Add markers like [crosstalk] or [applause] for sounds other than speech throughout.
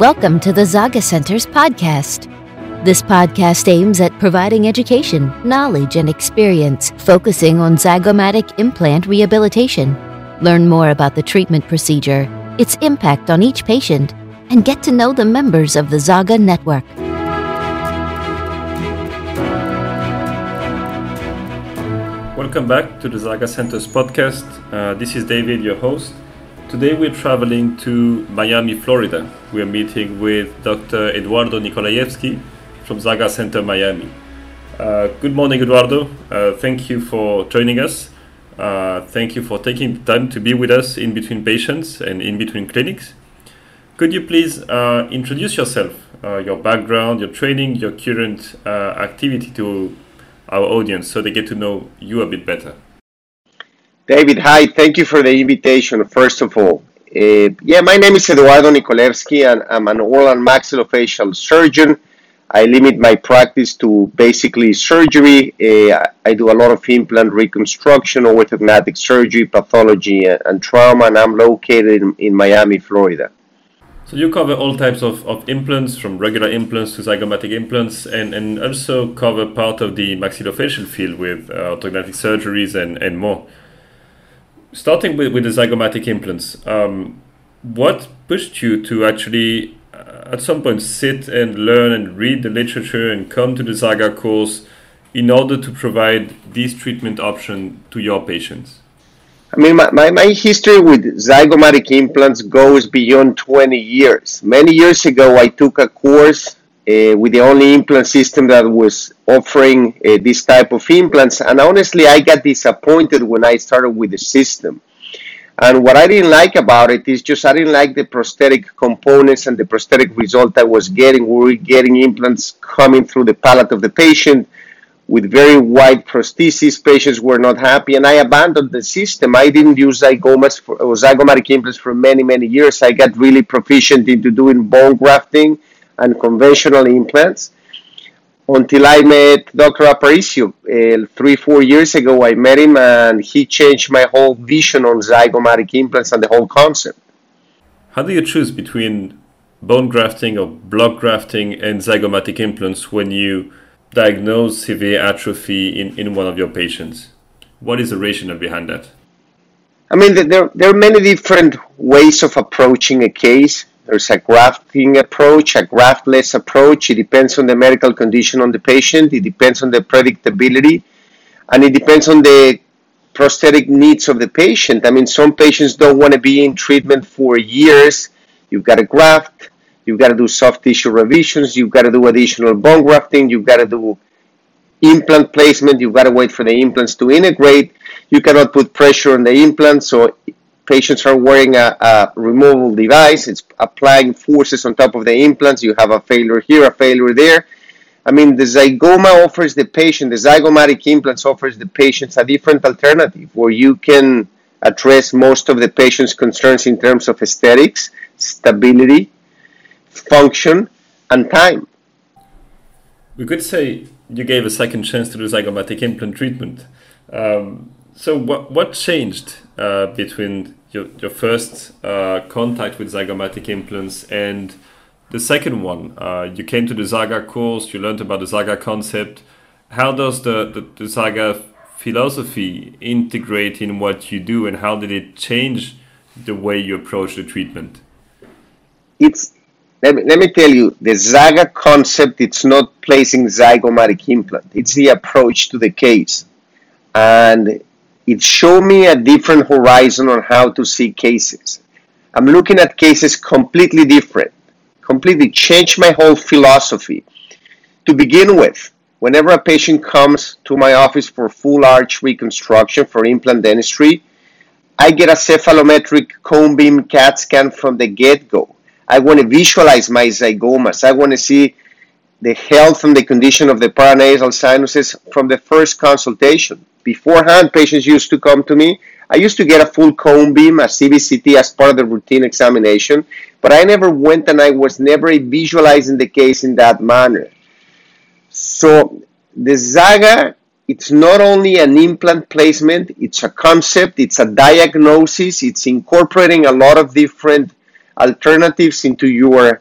Welcome to the Zaga Center's podcast. This podcast aims at providing education, knowledge, and experience focusing on zygomatic implant rehabilitation. Learn more about the treatment procedure, its impact on each patient, and get to know the members of the Zaga network. Welcome back to the Zaga Center's podcast. Uh, this is David, your host. Today we're traveling to Miami, Florida. We're meeting with Dr. Eduardo Nikolajewski from Zaga Center Miami. Uh, good morning, Eduardo. Uh, thank you for joining us. Uh, thank you for taking the time to be with us in between patients and in between clinics. Could you please uh, introduce yourself, uh, your background, your training, your current uh, activity to our audience so they get to know you a bit better? David, hi. Thank you for the invitation, first of all. Uh, yeah, my name is Eduardo Nikolewski, and I'm an oral and maxillofacial surgeon. I limit my practice to basically surgery. Uh, I do a lot of implant reconstruction, orthognathic surgery, pathology, and, and trauma, and I'm located in, in, Miami, Florida. So you cover all types of, of implants, from regular implants to zygomatic implants, and, and also cover part of the maxillofacial field with uh, orthognathic surgeries and, and more starting with, with the zygomatic implants, um, what pushed you to actually uh, at some point sit and learn and read the literature and come to the Zaga course in order to provide this treatment option to your patients? I mean, my, my, my, history with zygomatic implants goes beyond 20 years. Many years ago, I took a course uh, with the only implant system that was offering uh, this type of implants. And honestly, I got disappointed when I started with the system. And what I didn't like about it is just I didn't like the prosthetic components and the prosthetic result I was getting. We were getting implants coming through the palate of the patient with very wide prosthesis. Patients were not happy, and I abandoned the system. I didn't use zygomas for, or zygomatic implants for many, many years. I got really proficient into doing bone grafting and conventional implants until I met Dr. Aparicio uh, three, four years ago. I met him and he changed my whole vision on zygomatic implants and the whole concept. How do you choose between bone grafting or block grafting and zygomatic implants when you diagnose severe atrophy in, in one of your patients? What is the rationale behind that? I mean, there, there are many different ways of approaching a case. There's a grafting approach, a graftless approach. It depends on the medical condition on the patient. It depends on the predictability, and it depends on the prosthetic needs of the patient. I mean, some patients don't want to be in treatment for years. You've got to graft. You've got to do soft tissue revisions. You've got to do additional bone grafting. You've got to do implant placement. You've got to wait for the implants to integrate. You cannot put pressure on the implant, so patients are wearing a, a, removable device. It's applying forces on top of the implants. You have a failure here, a failure there. I mean, the zygoma offers the patient, the zygomatic implants offers the patients a different alternative where you can address most of the patient's concerns in terms of aesthetics, stability, function, and time. We could say you gave a second chance to the zygomatic implant treatment. Um, so, what, what changed uh, between your, your first uh, contact with zygomatic implants and the second one. Uh, you came to the zaga course you learned about the zaga concept. How does the, the, the zaga philosophy integrate in what you do and how did it change the way you approach the treatment? It's let me, let me tell you the zaga concept it's not placing zygomatic implant. It's the approach to the case. And it showed me a different horizon on how to see cases. I'm looking at cases completely different, completely changed my whole philosophy. To begin with, whenever a patient comes to my office for full arch reconstruction for implant dentistry, I get a cephalometric cone beam CAT scan from the get go. I want to visualize my zygomas. I want to see the health and the condition of the paranasal sinuses from the first consultation. Beforehand, patients used to come to me. I used to get a full cone beam, a CBCT as part of the routine examination, but I never went and I was never visualizing the case in that manner. So the Zaga, it's not only an implant placement, it's a concept, it's a diagnosis, it's incorporating a lot of different alternatives into your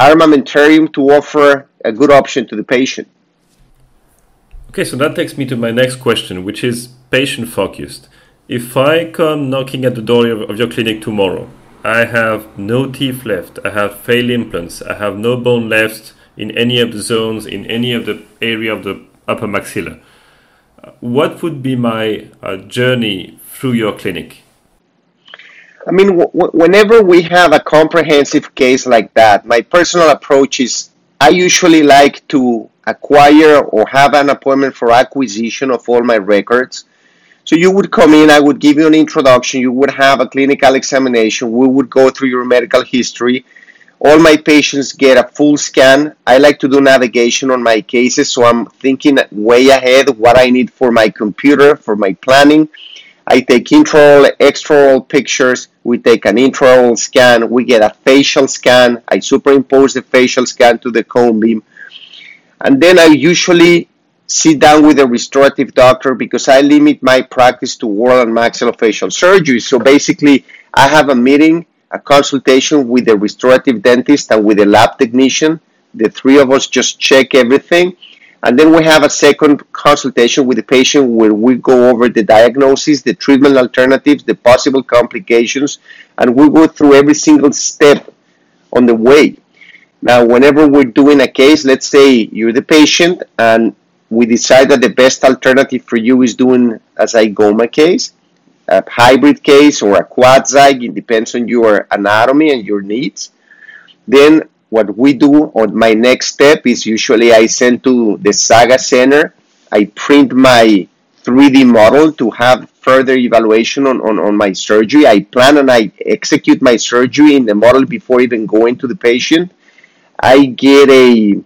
armamentarium to offer a good option to the patient. Okay, so that takes me to my next question, which is patient focused. If I come knocking at the door of, your clinic tomorrow, I have no teeth left, I have failed implants, I have no bone left in any of the zones, in any of the area of the upper maxilla. What would be my uh, journey through your clinic? I mean, w- whenever we have a comprehensive case like that, my personal approach is I usually like to acquire or have an appointment for acquisition of all my records. So you would come in, I would give you an introduction, you would have a clinical examination, we would go through your medical history. All my patients get a full scan. I like to do navigation on my cases, so I'm thinking way ahead what I need for my computer, for my planning. I take intraoral, extraoral pictures. We take an intraoral scan. We get a facial scan. I superimpose the facial scan to the cone beam. And then I usually sit down with a restorative doctor because I limit my practice to oral and maxillofacial surgery. So basically, I have a meeting, a consultation with the restorative dentist and with the lab technician. The three of us just check everything and then we have a second consultation with the patient where we go over the diagnosis, the treatment alternatives, the possible complications, and we go through every single step on the way. Now, whenever we're doing a case, let's say you're the patient and we decide that the best alternative for you is doing a zygoma case, a hybrid case, or a quad zyg, it depends on your anatomy and your needs. Then what we do on my next step is usually I send to the Zaga Center. I print my 3D model to have further evaluation on, on, on my surgery. I plan and I execute my surgery in the model before even going to the patient. I get a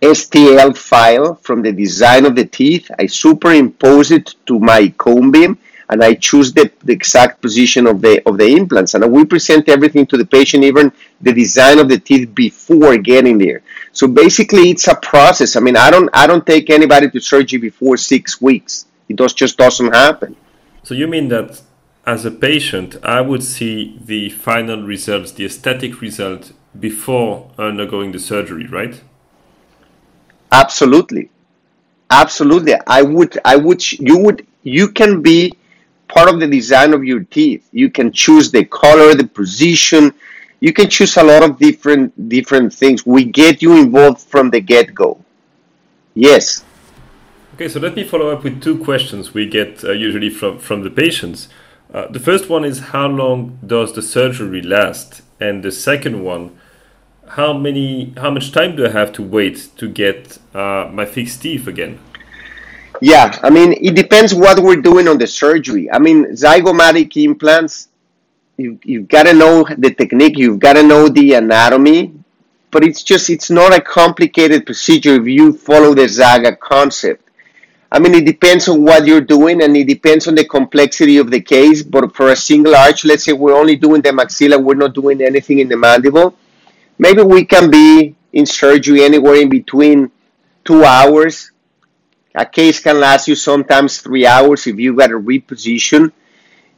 STL file from the design of the teeth. I superimpose it to my cone beam and I choose the, the exact position of the of the implants. And we present everything to the patient, even the design of the teeth before getting there. So basically, it's a process. I mean, I don't I don't take anybody to surgery before six weeks. It does, just doesn't happen. So you mean that as a patient, I would see the final results, the aesthetic result, before uh, undergoing the surgery, right? Absolutely, absolutely. I would, I would, you would, you can be part of the design of your teeth. You can choose the color, the position. You can choose a lot of different different things. We get you involved from the get go. Yes. Okay, so let me follow up with two questions we get uh, usually from from the patients. Uh, the first one is how long does the surgery last, and the second one, how many how much time do I have to wait to get uh, my fixed teeth again? Yeah, I mean, it depends what we're doing on the surgery. I mean, zygomatic implants, you, you've got to know the technique, you've got to know the anatomy, but it's just, it's not a complicated procedure if you follow the Zaga concept. I mean, it depends on what you're doing and it depends on the complexity of the case. But for a single arch, let's say we're only doing the maxilla, we're not doing anything in the mandible. Maybe we can be in surgery anywhere in between two hours a case can last you sometimes three hours if you got a reposition.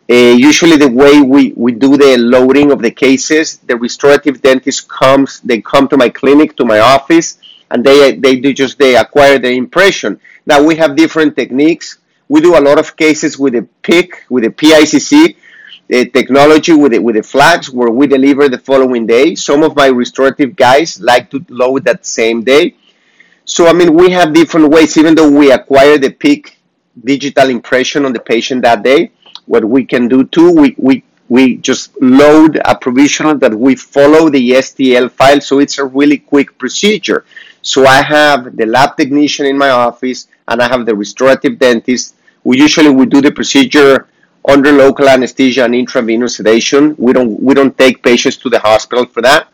Uh, usually the way we, we do the loading of the cases, the restorative dentist comes, they come to my clinic, to my office, and they, they do just, they acquire the impression. Now we have different techniques. We do a lot of cases with a PIC, with a PIC, technology with it with the flags where we deliver the following day. Some of my restorative guys like to load that same day. So, I mean, we have different ways, even though we acquire the PIC digital impression on the patient that day, what we can do too, we, we, we just load a provisional that we follow the STL file. So it's a really quick procedure. So I have the lab technician in my office and I have the restorative dentist. We usually we do the procedure under local anesthesia and intravenous sedation. We don't we don't take patients to the hospital for that.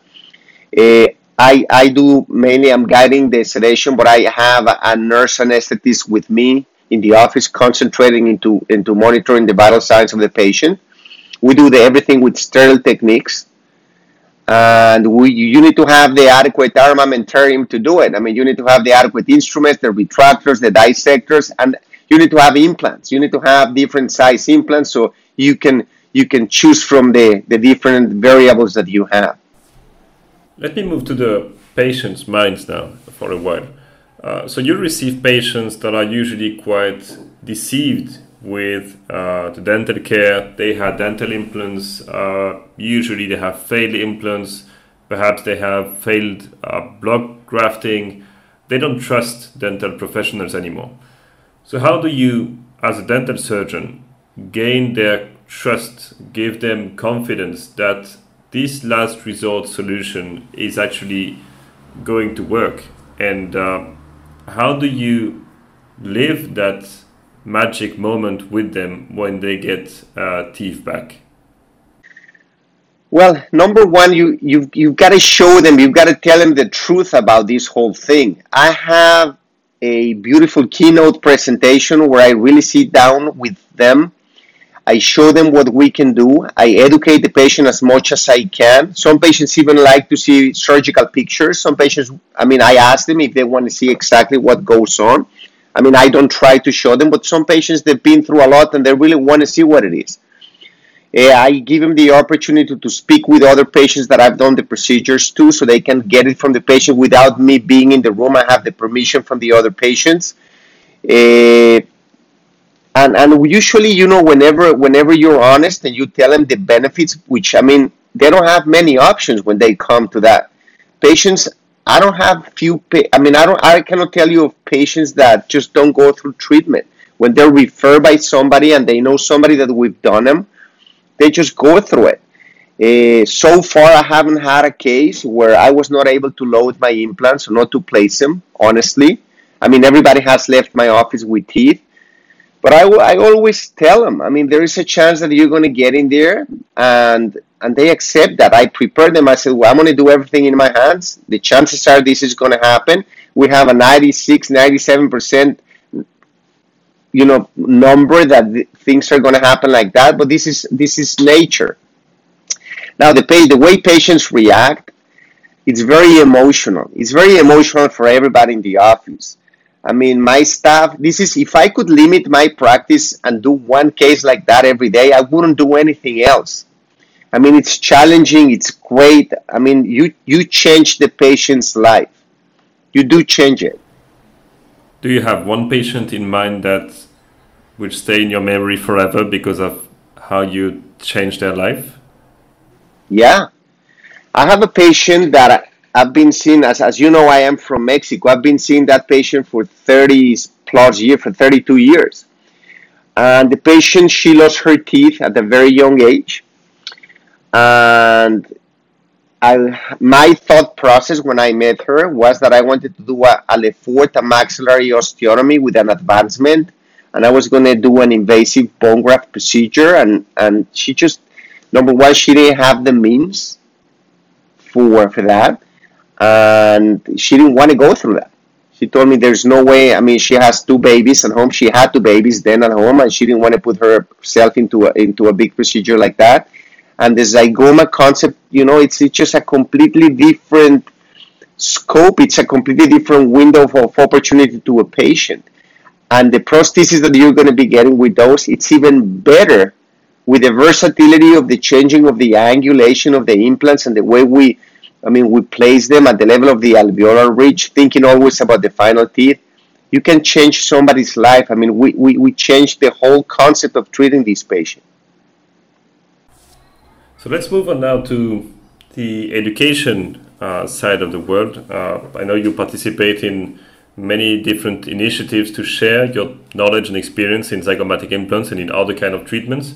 Uh, I, I do mainly, I'm guiding the sedation, but I have a nurse anesthetist with me in the office concentrating into, into monitoring the vital signs of the patient. We do the, everything with sterile techniques. And we, you need to have the adequate armamentarium to do it. I mean, you need to have the adequate instruments, the retractors, the dissectors, and you need to have implants. You need to have different size implants so you can you can choose from the, the different variables that you have. Let me move to the patient's minds now for a while. Uh, so you receive patients that are usually quite deceived with uh, the dental care. They had dental implants. Uh, usually they have failed implants. Perhaps they have failed uh, block grafting. They don't trust dental professionals anymore. So how do you, as a dental surgeon, gain their trust, give them confidence that this last resort solution is actually going to work? And uh, how do you live that magic moment with them when they get uh, teeth back? Well, number one, you you've you've got to show them, you've got to tell them the truth about this whole thing. I have a beautiful keynote presentation where I really sit down with them. I show them what we can do. I educate the patient as much as I can. Some patients even like to see surgical pictures. Some patients, I mean, I ask them if they want to see exactly what goes on. I mean, I don't try to show them, but some patients they've been through a lot and they really want to see what it is. Uh, I give them the opportunity to speak with other patients that I've done the procedures to, so they can get it from the patient without me being in the room. I have the permission from the other patients. Uh, and and usually, you know, whenever whenever you're honest and you tell them the benefits, which I mean, they don't have many options when they come to that. Patients I don't have few. pa- I mean, I don't. I cannot tell you of patients that just don't go through treatment when they're referred by somebody and they know somebody that we've done them. They just go through it. Uh, so far, I haven't had a case where I was not able to load my implants or not to place them. Honestly, I mean, everybody has left my office with teeth, but I, I always tell them. I mean, there is a chance that you're going to get in there and and they accept that. I prepare them. I said, well, I'm going to do everything in my hands. The chances are this is going to happen. We have a 96, 97%, you know, number that things are going to happen like that. But this is this is nature. Now, the pay, the way patients react, it's very emotional. It's very emotional for everybody in the office. I mean, my staff, this is, if I could limit my practice and do one case like that every day, I wouldn't do anything else I mean, it's challenging. It's great. I mean, you you change the patient's life. You do change it. Do you have one patient in mind that will stay in your memory forever because of how you changed their life? Yeah, I have a patient that I've been seeing. As as you know, I am from Mexico. I've been seeing that patient for thirty plus years, for thirty two years. And the patient, she lost her teeth at a very young age and I, my thought process when I met her was that I wanted to do a, a Le Fort, a maxillary osteotomy with an advancement, and I was going to do an invasive bone graft procedure. And, and she just, number one, she didn't have the means for, for that, and she didn't want to go through that. She told me there's no way. I mean, she has two babies at home. She had two babies then at home, and she didn't want to put herself into a, into a big procedure like that and the zygoma concept, you know, it's, it's just a completely different scope. It's a completely different window of opportunity to a patient. And the prosthesis that you're going to be getting with those, it's even better with the versatility of the changing of the angulation of the implants and the way we, I mean, we place them at the level of the alveolar ridge, thinking always about the final teeth. You can change somebody's life. I mean, we, we, we changed the whole concept of treating these patients. So let's move on now to the education uh, side of the world. Uh, I know you participate in many different initiatives to share your knowledge and experience in zygomatic implants and in other kind of treatments.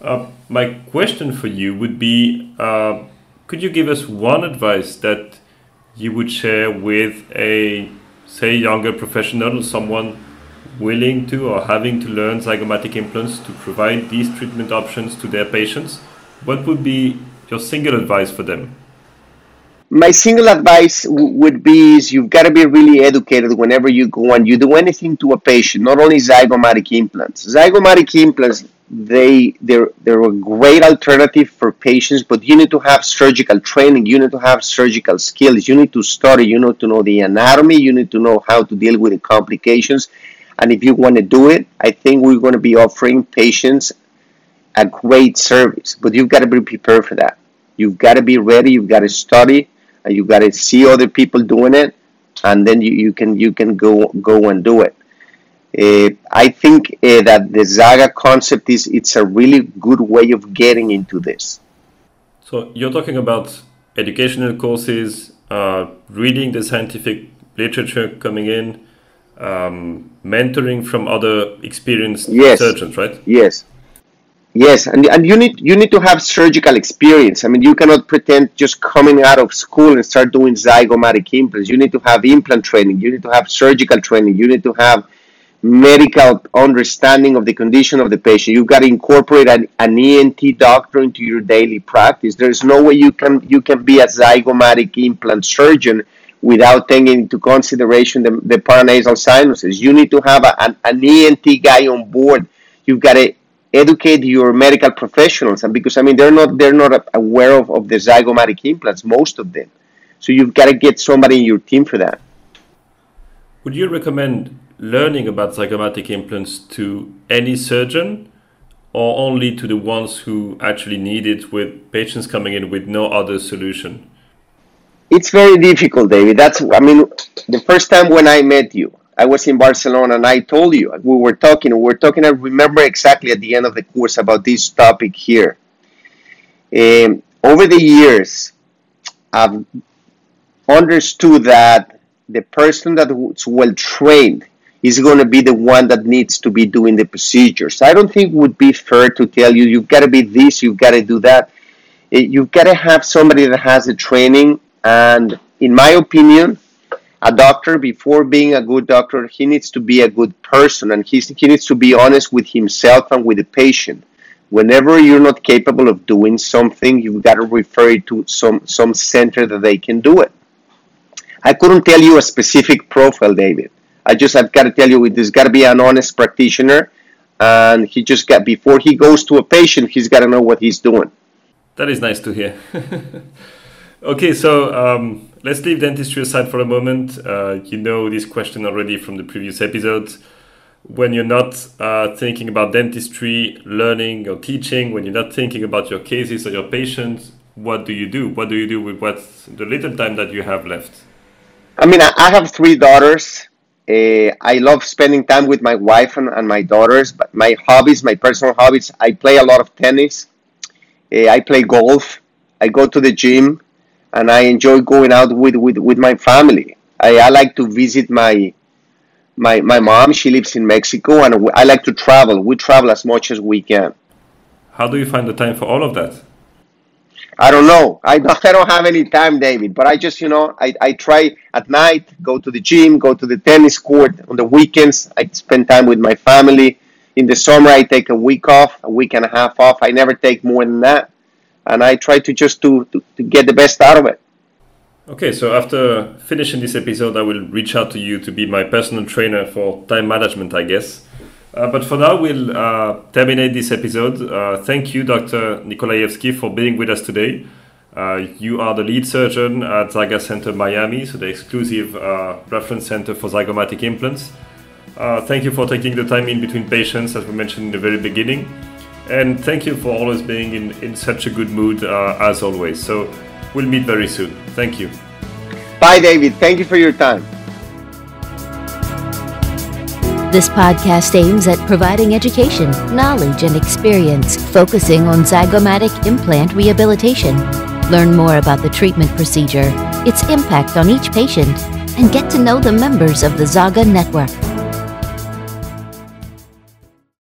Uh, my question for you would be: uh, Could you give us one advice that you would share with a, say, younger professional, someone willing to or having to learn zygomatic implants to provide these treatment options to their patients? what would be your single advice for them? My single advice w- would be is you've got to be really educated whenever you go and you do anything to a patient, not only zygomatic implants. Zygomatic implants, they they're they're a great alternative for patients, but you need to have surgical training, you need to have surgical skills, you need to study, you need to know the anatomy, you need to know how to deal with the complications. And if you want to do it, I think we're going to be offering patients a great service, but you've got to be prepared for that. You've got to be ready, you've got to study, and you got to see other people doing it, and then you, you can you can go go and do it. Uh, I think uh, that the Zaga concept is it's a really good way of getting into this. So you're talking about educational courses, uh, reading the scientific literature coming in, um, mentoring from other experienced yes. surgeons, right? Yes. Yes, and, and you need you need to have surgical experience. I mean, you cannot pretend just coming out of school and start doing zygomatic implants. You need to have implant training. You need to have surgical training. You need to have medical understanding of the condition of the patient. You've got to incorporate an, an ENT doctor into your daily practice. There's no way you can you can be a zygomatic implant surgeon without taking into consideration the, the paranasal sinuses. You need to have a, an, an ENT guy on board. You've got to educate your medical professionals, and because I mean they're not they're not aware of, of the zygomatic implants, most of them. So you've got to get somebody in your team for that. Would you recommend learning about zygomatic implants to any surgeon or only to the ones who actually need it with patients coming in with no other solution? It's very difficult, David. That's, I mean, the first time when I met you, I was in Barcelona and I told you, we were talking, we were talking, I remember exactly at the end of the course about this topic here. Um, over the years, I've understood that the person that's well trained is going to be the one that needs to be doing the procedures. I don't think it would be fair to tell you you've got to be this, you've got to do that. Eh, you've got to have somebody that has the training, and in my opinion, a doctor before being a good doctor, he needs to be a good person, and he needs to be honest with himself and with the patient. Whenever you're not capable of doing something, you've got to refer it to some some center that they can do it. I couldn't tell you a specific profile, David I just have got to tell you, there's got to be an honest practitioner, and he just got before he goes to a patient, he's got to know what he's doing. That is nice to hear. [laughs] okay, so um, let's leave dentistry aside for a moment. Uh, you know this question already from the previous episodes. When you're not uh, thinking about dentistry, learning or teaching, when you're not thinking about your cases or your patients, what do you do? What do you do with what the little time that you have left? I mean, I have three daughters. Uh, I love spending time with my wife and, and, my daughters. But my hobbies, my personal hobbies, I play a lot of tennis. Uh, I play golf. I go to the gym, and I enjoy going out with, with, with my family. I, I like to visit my my my mom. She lives in Mexico, and I like to travel. We travel as much as we can. How do you find the time for all of that? I don't know. I [laughs] don't, I don't have any time, David. But I just, you know, I, I try at night, go to the gym, go to the tennis court. On the weekends, I spend time with my family. In the summer, I take a week off, a week and a half off. I never take more than that. And I try to just to, to, to get the best out of it. Okay, so after finishing this episode, I will reach out to you to be my personal trainer for time management, I guess. Uh, but for now, we'll uh, terminate this episode. Uh, thank you, Dr. Nikolaevsky, for being with us today. Uh, you are the lead surgeon at Zaga Center Miami, so the exclusive uh, reference center for zygomatic implants. Uh, thank you for taking the time in between patients, as we mentioned in the very beginning. And thank you for always being in, in such a good mood uh, as always. So we'll meet very soon. Thank you. Bye, David. Thank you for your time. This podcast aims at providing education, knowledge, and experience focusing on zygomatic implant rehabilitation. Learn more about the treatment procedure, its impact on each patient, and get to know the members of the Zaga network.